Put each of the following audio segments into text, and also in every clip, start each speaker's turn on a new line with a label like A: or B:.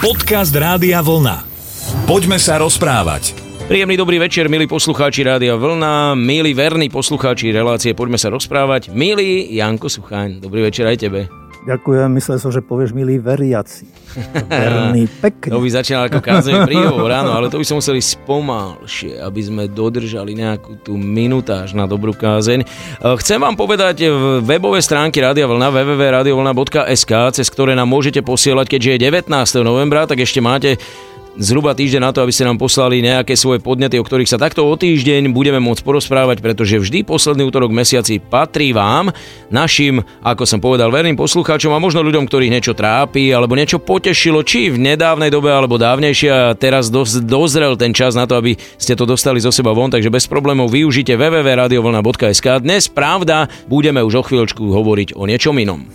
A: Podcast Rádia Vlna. Poďme sa rozprávať.
B: Príjemný dobrý večer, milí poslucháči Rádia Vlna, milí verní poslucháči relácie Poďme sa rozprávať, milý Janko Suchaň. Dobrý večer aj tebe.
C: Ďakujem, myslel som, že povieš milí veriaci. Verný, pekne.
B: To by začínal ako kázový príhovor, áno, ale to by sme museli spomalšie, aby sme dodržali nejakú tú minutáž na dobrú kázeň. E, chcem vám povedať webové stránky Rádia Vlna www.radiovlna.sk, cez ktoré nám môžete posielať, keďže je 19. novembra, tak ešte máte zhruba týždeň na to, aby ste nám poslali nejaké svoje podnety, o ktorých sa takto o týždeň budeme môcť porozprávať, pretože vždy posledný útorok mesiaci patrí vám, našim, ako som povedal, verným poslucháčom a možno ľuďom, ktorých niečo trápi alebo niečo potešilo, či v nedávnej dobe alebo dávnejšie a teraz dozrel ten čas na to, aby ste to dostali zo seba von, takže bez problémov využite www.radiovlna.sk. Dnes, pravda, budeme už o chvíľočku hovoriť o niečom inom.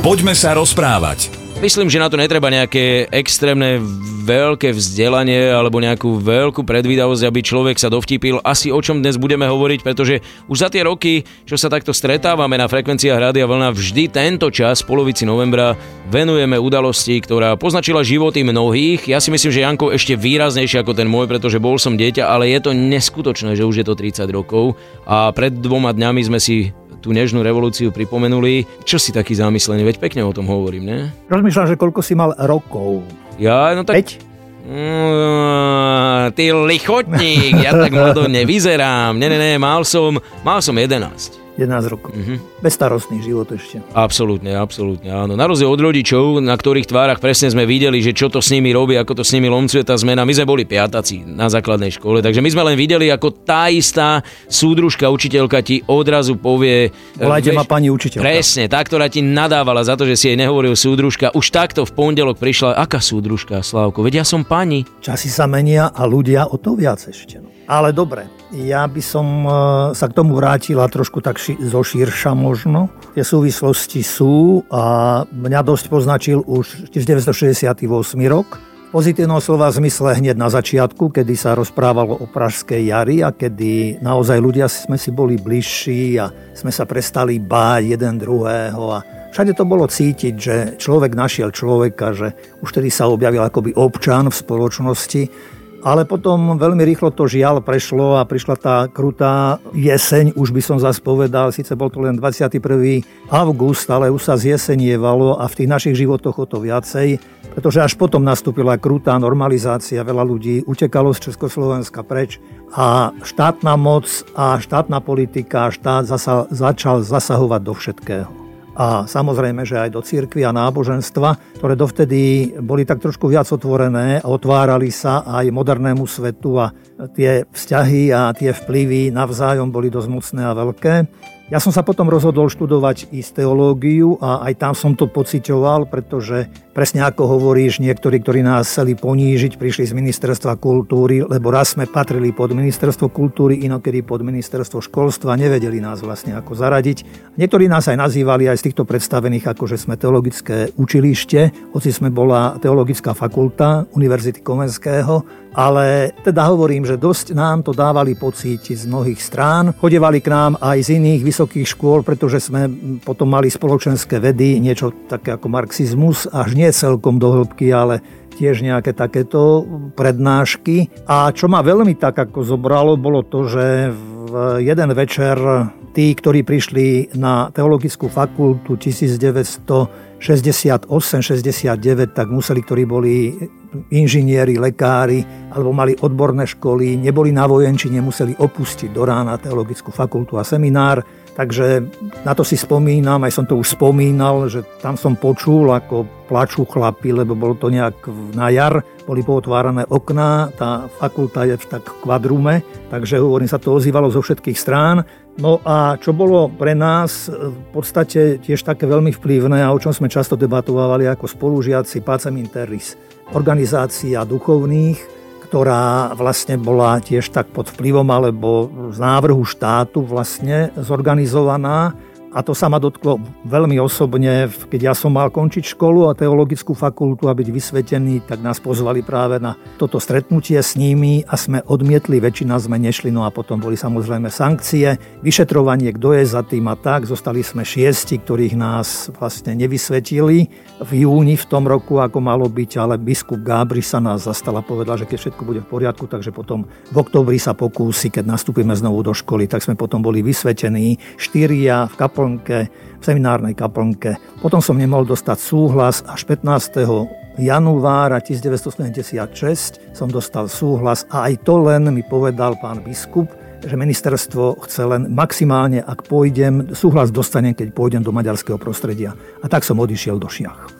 A: Poďme sa rozprávať.
B: Myslím, že na to netreba nejaké extrémne veľké vzdelanie alebo nejakú veľkú predvídavosť, aby človek sa dovtípil asi o čom dnes budeme hovoriť, pretože už za tie roky, čo sa takto stretávame na frekvenciách Rádia Vlna, vždy tento čas, polovici novembra, venujeme udalosti, ktorá poznačila životy mnohých. Ja si myslím, že Janko ešte výraznejšie ako ten môj, pretože bol som dieťa, ale je to neskutočné, že už je to 30 rokov a pred dvoma dňami sme si tú nežnú revolúciu pripomenuli. Čo si taký zamyslený? Veď pekne o tom hovorím, ne?
C: Rozmýšľam, že koľko si mal rokov.
B: Ja, no tak... 5? Mm, ty lichotník, ja tak mlado nevyzerám. Ne, ne, ne, mal som, mal som 11.
C: 11 rokov. Mm-hmm. Bezstarostný život ešte.
B: Absolútne, absolútne, áno. Na rozdiel od rodičov, na ktorých tvárach presne sme videli, že čo to s nimi robí, ako to s nimi lomcuje tá zmena. My sme boli piataci na základnej škole, takže my sme len videli, ako tá istá súdružka, učiteľka ti odrazu povie...
C: Volajte ma pani učiteľka.
B: Presne, tá, ktorá ti nadávala za to, že si jej nehovoril súdružka. Už takto v pondelok prišla, aká súdružka, Slávko? Veď ja som pani.
C: Časy sa menia a ľudia o to viac ešte. No. Ale dobre, ja by som e, sa k tomu vrátila trošku tak ši- zo širša možno. Tie súvislosti sú a mňa dosť poznačil už 1968 rok. Pozitívnom slova zmysle hneď na začiatku, kedy sa rozprávalo o Pražskej jari a kedy naozaj ľudia sme si boli bližší a sme sa prestali báť jeden druhého a Všade to bolo cítiť, že človek našiel človeka, že už tedy sa objavil akoby občan v spoločnosti ale potom veľmi rýchlo to žiaľ prešlo a prišla tá krutá jeseň, už by som zase povedal, síce bol to len 21. august, ale už sa zjesenievalo a v tých našich životoch o to viacej, pretože až potom nastúpila krutá normalizácia, veľa ľudí utekalo z Československa preč a štátna moc a štátna politika štát zasa, začal zasahovať do všetkého a samozrejme, že aj do církvy a náboženstva, ktoré dovtedy boli tak trošku viac otvorené a otvárali sa aj modernému svetu a tie vzťahy a tie vplyvy navzájom boli dosť mocné a veľké. Ja som sa potom rozhodol študovať i teológiu a aj tam som to pociťoval, pretože presne ako hovoríš, niektorí, ktorí nás chceli ponížiť, prišli z ministerstva kultúry, lebo raz sme patrili pod ministerstvo kultúry, inokedy pod ministerstvo školstva, nevedeli nás vlastne ako zaradiť. Niektorí nás aj nazývali aj z týchto predstavených, ako že sme teologické učilište, hoci sme bola teologická fakulta Univerzity Komenského, ale teda hovorím, že dosť nám to dávali pocítiť z mnohých strán. Chodevali k nám aj z iných vysokých škôl, pretože sme potom mali spoločenské vedy, niečo také ako marxizmus, až nie celkom do hĺbky, ale tiež nejaké takéto prednášky. A čo ma veľmi tak ako zobralo, bolo to, že v jeden večer tí, ktorí prišli na teologickú fakultu 1968-69, tak museli, ktorí boli inžinieri, lekári alebo mali odborné školy, neboli na vojenči, nemuseli opustiť do rána teologickú fakultu a seminár Takže na to si spomínam, aj som to už spomínal, že tam som počul, ako plačú chlapi, lebo bolo to nejak na jar, boli pootvárané okná, tá fakulta je v tak kvadrume, takže hovorím, sa to ozývalo zo všetkých strán. No a čo bolo pre nás v podstate tiež také veľmi vplyvné a o čom sme často debatovali ako spolužiaci Pacem Interris, organizácia duchovných, ktorá vlastne bola tiež tak pod vplyvom alebo z návrhu štátu vlastne zorganizovaná a to sa ma dotklo veľmi osobne, keď ja som mal končiť školu a teologickú fakultu a byť vysvetený, tak nás pozvali práve na toto stretnutie s nimi a sme odmietli, väčšina sme nešli, no a potom boli samozrejme sankcie, vyšetrovanie, kto je za tým a tak. Zostali sme šiesti, ktorých nás vlastne nevysvetili v júni v tom roku, ako malo byť, ale biskup Gábri sa nás zastal a že keď všetko bude v poriadku, takže potom v oktobri sa pokúsi, keď nastúpime znovu do školy, tak sme potom boli vysvetení štyria v kaplnke, v seminárnej kaplnke. Potom som nemohol dostať súhlas až 15 januára 1976 som dostal súhlas a aj to len mi povedal pán biskup, že ministerstvo chce len maximálne, ak pôjdem, súhlas dostanem, keď pôjdem do maďarského prostredia. A tak som odišiel do Šiach.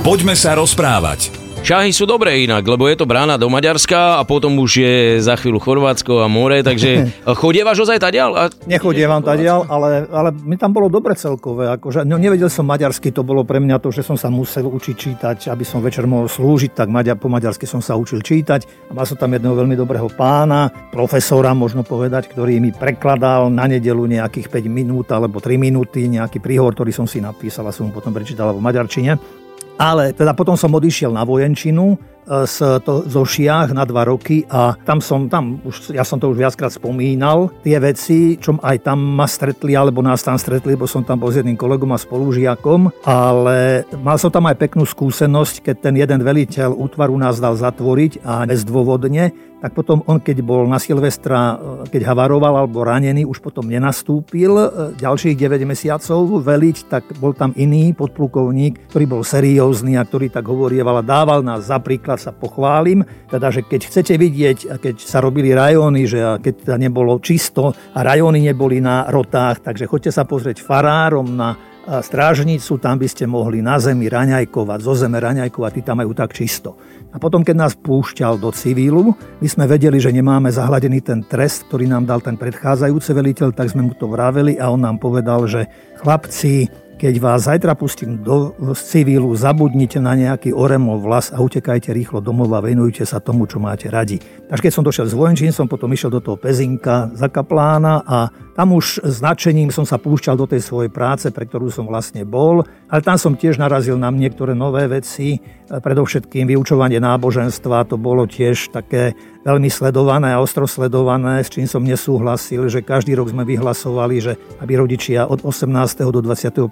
A: Poďme sa rozprávať.
B: Šahy sú dobré inak, lebo je to brána do Maďarska a potom už je za chvíľu Chorvátsko a more, takže chodievaš ozaj tadiaľ? A...
C: Nechodievam tadiaľ, ale, ale mi tam bolo dobre celkové. Akože, no, nevedel som maďarsky, to bolo pre mňa to, že som sa musel učiť čítať, aby som večer mohol slúžiť, tak maďar, po maďarsky som sa učil čítať. A mal som tam jedného veľmi dobrého pána, profesora, možno povedať, ktorý mi prekladal na nedelu nejakých 5 minút alebo 3 minúty, nejaký príhovor, ktorý som si napísal a som mu potom prečítal v maďarčine. Ale teda potom som odišiel na vojenčinu z, to, zo Šiach na dva roky a tam som, tam už, ja som to už viackrát spomínal, tie veci, čo aj tam ma stretli, alebo nás tam stretli, lebo som tam bol s jedným kolegom a spolužiakom, ale mal som tam aj peknú skúsenosť, keď ten jeden veliteľ útvaru nás dal zatvoriť a bezdôvodne, tak potom on, keď bol na Silvestra, keď havaroval alebo ranený, už potom nenastúpil ďalších 9 mesiacov veliť, tak bol tam iný podplukovník, ktorý bol seriózny a ktorý tak hovorieval a dával nás za príklad sa pochválim, teda, že keď chcete vidieť, keď sa robili rajóny, že keď teda nebolo čisto a rajóny neboli na rotách, takže choďte sa pozrieť farárom na strážnicu, tam by ste mohli na zemi raňajkovať, zo zeme raňajkovať, tí tam majú tak čisto. A potom, keď nás púšťal do civilu, my sme vedeli, že nemáme zahladený ten trest, ktorý nám dal ten predchádzajúci veliteľ, tak sme mu to vraveli a on nám povedal, že chlapci, keď vás zajtra pustím do civilu, zabudnite na nejaký oremol vlas a utekajte rýchlo domov a venujte sa tomu, čo máte radi. Takže keď som došiel z vojenčín, som potom išiel do toho Pezinka za kaplána a tam už značením som sa púšťal do tej svojej práce, pre ktorú som vlastne bol, ale tam som tiež narazil na niektoré nové veci, predovšetkým vyučovanie náboženstva, to bolo tiež také veľmi sledované a ostro sledované, s čím som nesúhlasil, že každý rok sme vyhlasovali, že aby rodičia od 18. do 25.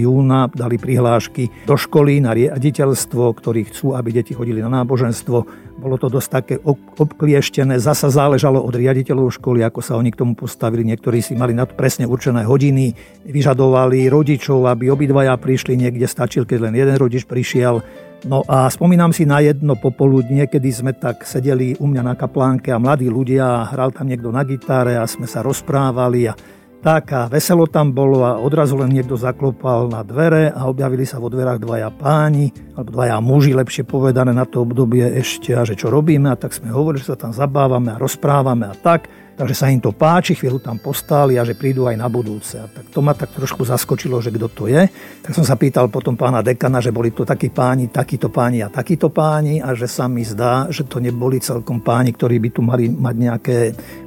C: júna dali prihlášky do školy na riaditeľstvo, ktorí chcú, aby deti chodili na náboženstvo. Bolo to dosť také obklieštené, zasa záležalo od riaditeľov školy, ako sa oni k tomu postavili. Niektorí si mali na presne určené hodiny, vyžadovali rodičov, aby obidvaja prišli, niekde stačil, keď len jeden rodič prišiel. No a spomínam si na jedno popoludnie, kedy sme tak sedeli u mňa na kaplánke a mladí ľudia, hral tam niekto na gitare a sme sa rozprávali a tak a veselo tam bolo a odrazu len niekto zaklopal na dvere a objavili sa vo dverách dvaja páni, alebo dvaja muži, lepšie povedané na to obdobie ešte a že čo robíme a tak sme hovorili, že sa tam zabávame a rozprávame a tak. Takže sa im to páči, chvíľu tam postáli a že prídu aj na budúce. A tak to ma tak trošku zaskočilo, že kto to je. Tak som sa pýtal potom pána dekana, že boli to takí páni, takíto páni a takíto páni a že sa mi zdá, že to neboli celkom páni, ktorí by tu mali mať nejaké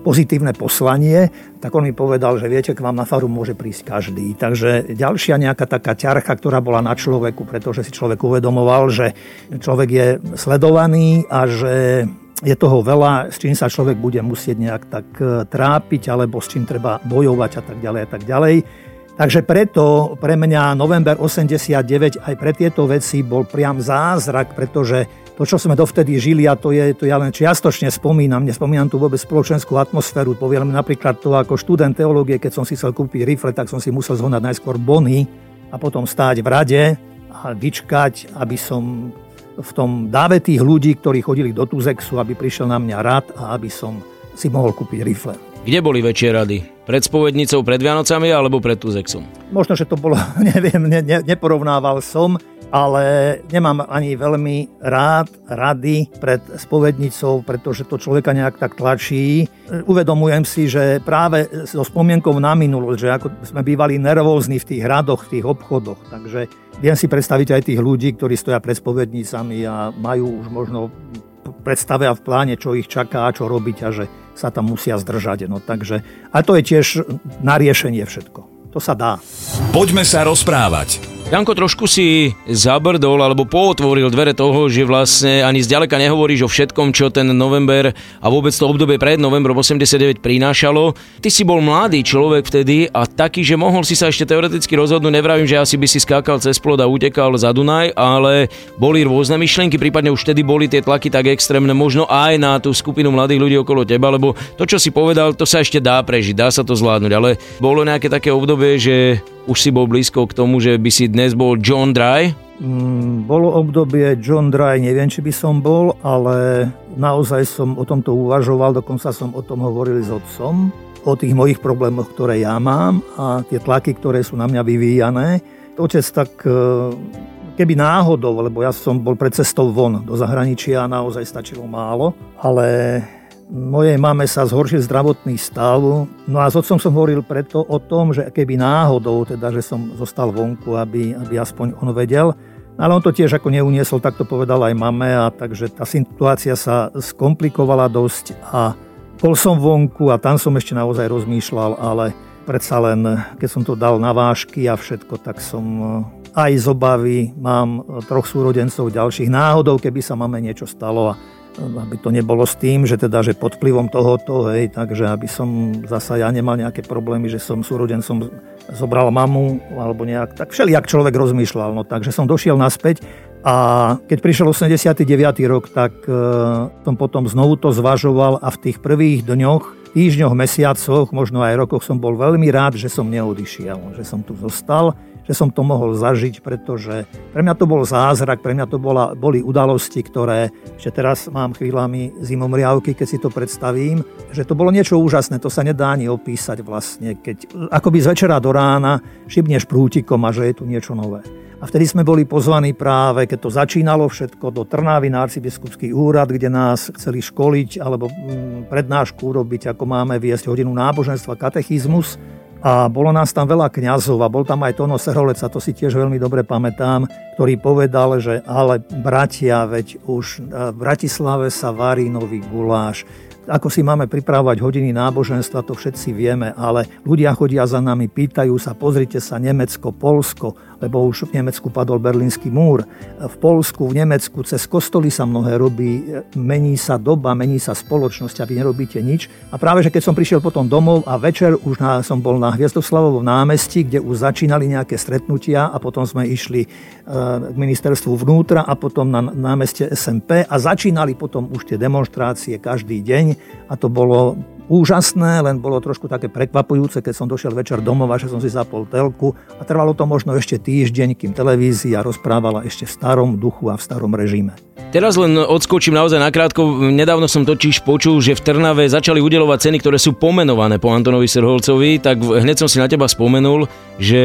C: pozitívne poslanie. Tak on mi povedal, že viete, k vám na faru môže prísť každý. Takže ďalšia nejaká taká ťarcha, ktorá bola na človeku, pretože si človek uvedomoval, že človek je sledovaný a že je toho veľa, s čím sa človek bude musieť nejak tak e, trápiť, alebo s čím treba bojovať a tak ďalej a tak ďalej. Takže preto pre mňa november 89 aj pre tieto veci bol priam zázrak, pretože to, čo sme dovtedy žili, a to, je, to ja len čiastočne spomínam, nespomínam tu vôbec spoločenskú atmosféru, poviem napríklad to ako študent teológie, keď som si chcel kúpiť rifle, tak som si musel zhonať najskôr bony a potom stáť v rade a vyčkať, aby som v tom dáve tých ľudí, ktorí chodili do Tuzexu, aby prišiel na mňa rad a aby som si mohol kúpiť rifle.
B: Kde boli väčšie rady? Pred spovednicou, pred Vianocami alebo pred Tuzexom?
C: Možno, že to bolo, neviem, ne, ne, neporovnával som, ale nemám ani veľmi rád rady pred spovednicou, pretože to človeka nejak tak tlačí. Uvedomujem si, že práve so spomienkou na minulosť, že ako sme bývali nervózni v tých radoch, v tých obchodoch, takže Viem si predstaviť aj tých ľudí, ktorí stoja pred spovednicami a majú už možno predstave a v pláne, čo ich čaká a čo robiť a že sa tam musia zdržať. No, takže, a to je tiež na riešenie všetko. to sa dá.
A: Poďme sa rozprávať.
B: Janko, trošku si zabrdol alebo pootvoril dvere toho, že vlastne ani zďaleka nehovoríš o všetkom, čo ten november a vôbec to obdobie pred novembrom 89 prinášalo. Ty si bol mladý človek vtedy a taký, že mohol si sa ešte teoreticky rozhodnúť, nevravím, že asi by si skákal cez plod a utekal za Dunaj, ale boli rôzne myšlienky, prípadne už vtedy boli tie tlaky tak extrémne, možno aj na tú skupinu mladých ľudí okolo teba, lebo to, čo si povedal, to sa ešte dá prežiť, dá sa to zvládnuť, ale bolo nejaké také obdobie, že už si bol blízko k tomu, že by si dnes bol John Dry?
C: Mm, bolo obdobie John Dry, neviem, či by som bol, ale naozaj som o tomto uvažoval, dokonca som o tom hovoril s otcom, o tých mojich problémoch, ktoré ja mám a tie tlaky, ktoré sú na mňa vyvíjané. Otec tak e, keby náhodou, lebo ja som bol pred cestou von do zahraničia a naozaj stačilo málo, ale mojej mame sa zhoršil zdravotný stav. No a s otcom som hovoril preto o tom, že keby náhodou, teda, že som zostal vonku, aby, aby aspoň on vedel. Ale on to tiež ako neuniesol, tak to povedal aj mame a takže tá situácia sa skomplikovala dosť a bol som vonku a tam som ešte naozaj rozmýšľal, ale predsa len, keď som to dal na vážky a všetko, tak som eh, aj z obavy, mám troch súrodencov ďalších náhodou, keby sa máme niečo stalo a aby to nebolo s tým, že teda, že pod vplyvom tohoto, hej, takže aby som zasa ja nemal nejaké problémy, že som súrodencom zobral mamu, alebo nejak, tak všelijak človek rozmýšľal, no takže som došiel naspäť a keď prišiel 89. rok, tak e, som potom znovu to zvažoval a v tých prvých dňoch, týždňoch, mesiacoch, možno aj rokoch som bol veľmi rád, že som neodišiel, že som tu zostal že som to mohol zažiť, pretože pre mňa to bol zázrak, pre mňa to bola, boli udalosti, ktoré, že teraz mám chvíľami zimomriavky, keď si to predstavím, že to bolo niečo úžasné, to sa nedá ani opísať vlastne, keď akoby z večera do rána šibneš prútikom a že je tu niečo nové. A vtedy sme boli pozvaní práve, keď to začínalo všetko, do Trnávy na arcibiskupský úrad, kde nás chceli školiť alebo mm, prednášku urobiť, ako máme viesť hodinu náboženstva, katechizmus. A bolo nás tam veľa kňazov a bol tam aj Tono Serholec, a to si tiež veľmi dobre pamätám, ktorý povedal, že ale bratia, veď už v Bratislave sa varí nový guláš, ako si máme pripravovať hodiny náboženstva, to všetci vieme, ale ľudia chodia za nami, pýtajú sa, pozrite sa, Nemecko, Polsko, lebo už v Nemecku padol Berlínsky múr. V Polsku, v Nemecku cez kostoly sa mnohé robí, mení sa doba, mení sa spoločnosť a vy nerobíte nič. A práve, že keď som prišiel potom domov a večer už na, som bol na Hviezdoslavovom námestí, kde už začínali nejaké stretnutia a potom sme išli e, k ministerstvu vnútra a potom na námeste SMP a začínali potom už tie demonstrácie každý deň a to bolo úžasné, len bolo trošku také prekvapujúce, keď som došiel večer domov a že som si zapol telku a trvalo to možno ešte týždeň, kým televízia rozprávala ešte v starom duchu a v starom režime.
B: Teraz len odskočím naozaj nakrátko. Nedávno som totiž počul, že v Trnave začali udelovať ceny, ktoré sú pomenované po Antonovi Serholcovi, tak hneď som si na teba spomenul, že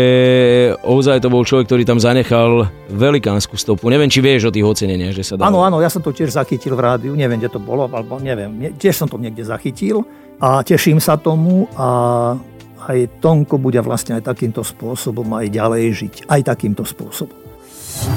B: ozaj to bol človek, ktorý tam zanechal velikánsku stopu. Neviem, či vieš o tých oceneniach, že sa dá.
C: Áno, áno, ja som to tiež zachytil v rádiu, neviem, kde to bolo, alebo neviem, tiež som to niekde zachytil a teším sa tomu a aj Tonko bude vlastne aj takýmto spôsobom aj ďalej žiť. Aj takýmto spôsobom.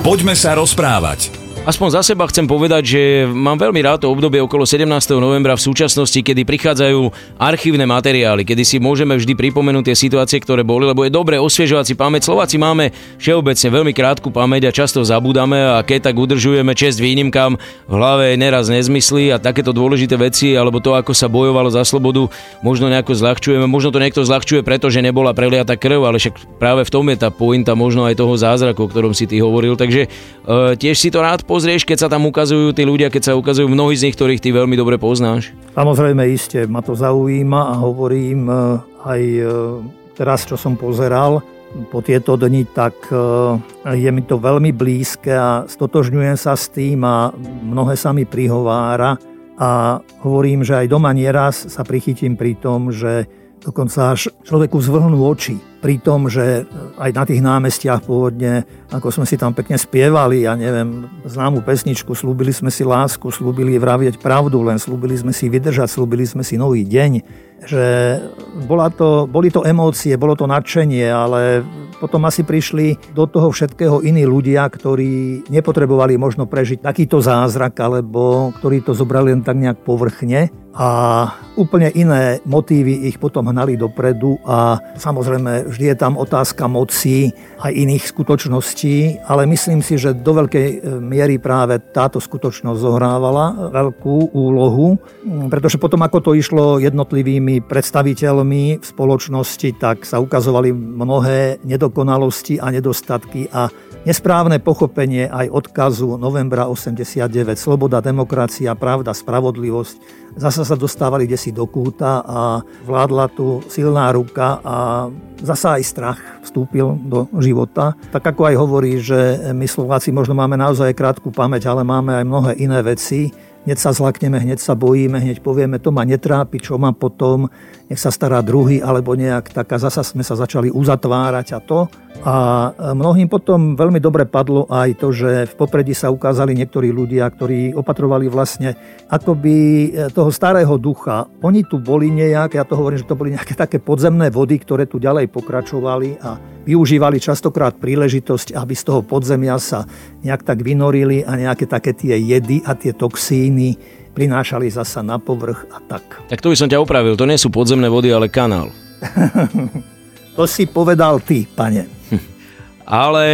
A: Poďme sa rozprávať.
B: Aspoň za seba chcem povedať, že mám veľmi rád to obdobie okolo 17. novembra v súčasnosti, kedy prichádzajú archívne materiály, kedy si môžeme vždy pripomenúť tie situácie, ktoré boli, lebo je dobre osviežovať si pamäť. Slováci máme všeobecne veľmi krátku pamäť a často zabúdame a keď tak udržujeme čest výnimkám, v hlave neraz nezmyslí a takéto dôležité veci, alebo to, ako sa bojovalo za slobodu, možno nejako zľahčujeme. Možno to niekto zľahčuje, pretože nebola preliata krv, ale však práve v tom je tá pointa možno aj toho zázraku, o ktorom si ty hovoril. Takže e, tiež si to rád pozrieš, keď sa tam ukazujú tí ľudia, keď sa ukazujú mnohí z nich, ktorých ty veľmi dobre poznáš?
C: Samozrejme, iste, ma to zaujíma a hovorím e, aj e, teraz, čo som pozeral po tieto dni, tak e, je mi to veľmi blízke a stotožňujem sa s tým a mnohé sa mi prihovára a hovorím, že aj doma nieraz sa prichytím pri tom, že dokonca až človeku zvrhnú oči pri tom, že aj na tých námestiach pôvodne, ako sme si tam pekne spievali, ja neviem, známu pesničku, slúbili sme si lásku, slúbili vravieť pravdu, len slúbili sme si vydržať, slúbili sme si nový deň, že bola to, boli to emócie, bolo to nadšenie, ale potom asi prišli do toho všetkého iní ľudia, ktorí nepotrebovali možno prežiť takýto zázrak, alebo ktorí to zobrali len tak nejak povrchne. A úplne iné motívy ich potom hnali dopredu a samozrejme vždy je tam otázka moci a iných skutočností, ale myslím si, že do veľkej e, miery práve táto skutočnosť zohrávala veľkú úlohu, pretože potom ako to išlo jednotlivými predstaviteľmi v spoločnosti, tak sa ukazovali mnohé nedokonalosti a nedostatky a nesprávne pochopenie aj odkazu novembra 89, sloboda, demokracia, pravda, spravodlivosť, zasa sa dostávali desi do kúta a vládla tu silná ruka a zasa aj strach vstúpil do života. Tak ako aj hovorí, že my Slováci možno máme naozaj krátku pamäť, ale máme aj mnohé iné veci, hneď sa zlakneme, hneď sa bojíme, hneď povieme, to ma netrápi, čo mám potom, nech sa stará druhý, alebo nejak tak a zasa sme sa začali uzatvárať a to. A mnohým potom veľmi dobre padlo aj to, že v popredí sa ukázali niektorí ľudia, ktorí opatrovali vlastne akoby e, toho starého ducha. Oni tu boli nejak, ja to hovorím, že to boli nejaké také podzemné vody, ktoré tu ďalej pokračovali a využívali častokrát príležitosť, aby z toho podzemia sa nejak tak vynorili a nejaké také tie jedy a tie toxíny prinášali zasa na povrch a tak.
B: Tak to by som ťa opravil, to nie sú podzemné vody, ale kanál.
C: to si povedal ty, pane.
B: Ale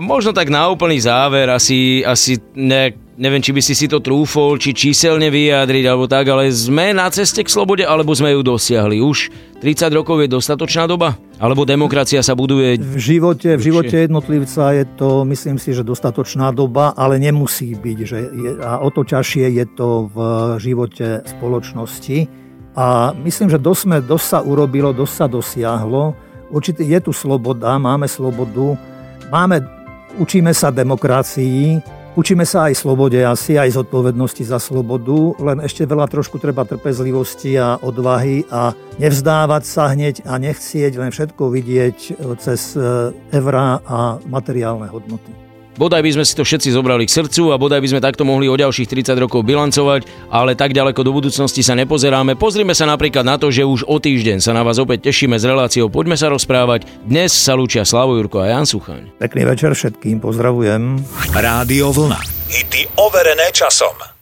B: možno tak na úplný záver, asi, asi nejak neviem, či by si si to trúfol, či číselne vyjadriť, alebo tak, ale sme na ceste k slobode, alebo sme ju dosiahli. Už 30 rokov je dostatočná doba? Alebo demokracia sa buduje...
C: V živote, v živote jednotlivca je to, myslím si, že dostatočná doba, ale nemusí byť. Že je, a o to ťažšie je to v živote spoločnosti. A myslím, že dosť, sme, dosť sa urobilo, dosť sa dosiahlo. Určite je tu sloboda, máme slobodu, máme, učíme sa demokracii, Učíme sa aj slobode asi, aj zodpovednosti za slobodu, len ešte veľa trošku treba trpezlivosti a odvahy a nevzdávať sa hneď a nechcieť len všetko vidieť cez e, eurá a materiálne hodnoty.
B: Bodaj by sme si to všetci zobrali k srdcu a bodaj by sme takto mohli o ďalších 30 rokov bilancovať, ale tak ďaleko do budúcnosti sa nepozeráme. Pozrime sa napríklad na to, že už o týždeň sa na vás opäť tešíme s reláciou Poďme sa rozprávať. Dnes sa lúčia Slavo Jurko a Jan Suchaň.
C: Pekný večer všetkým, pozdravujem.
A: Rádio Vlna. Hity overené časom.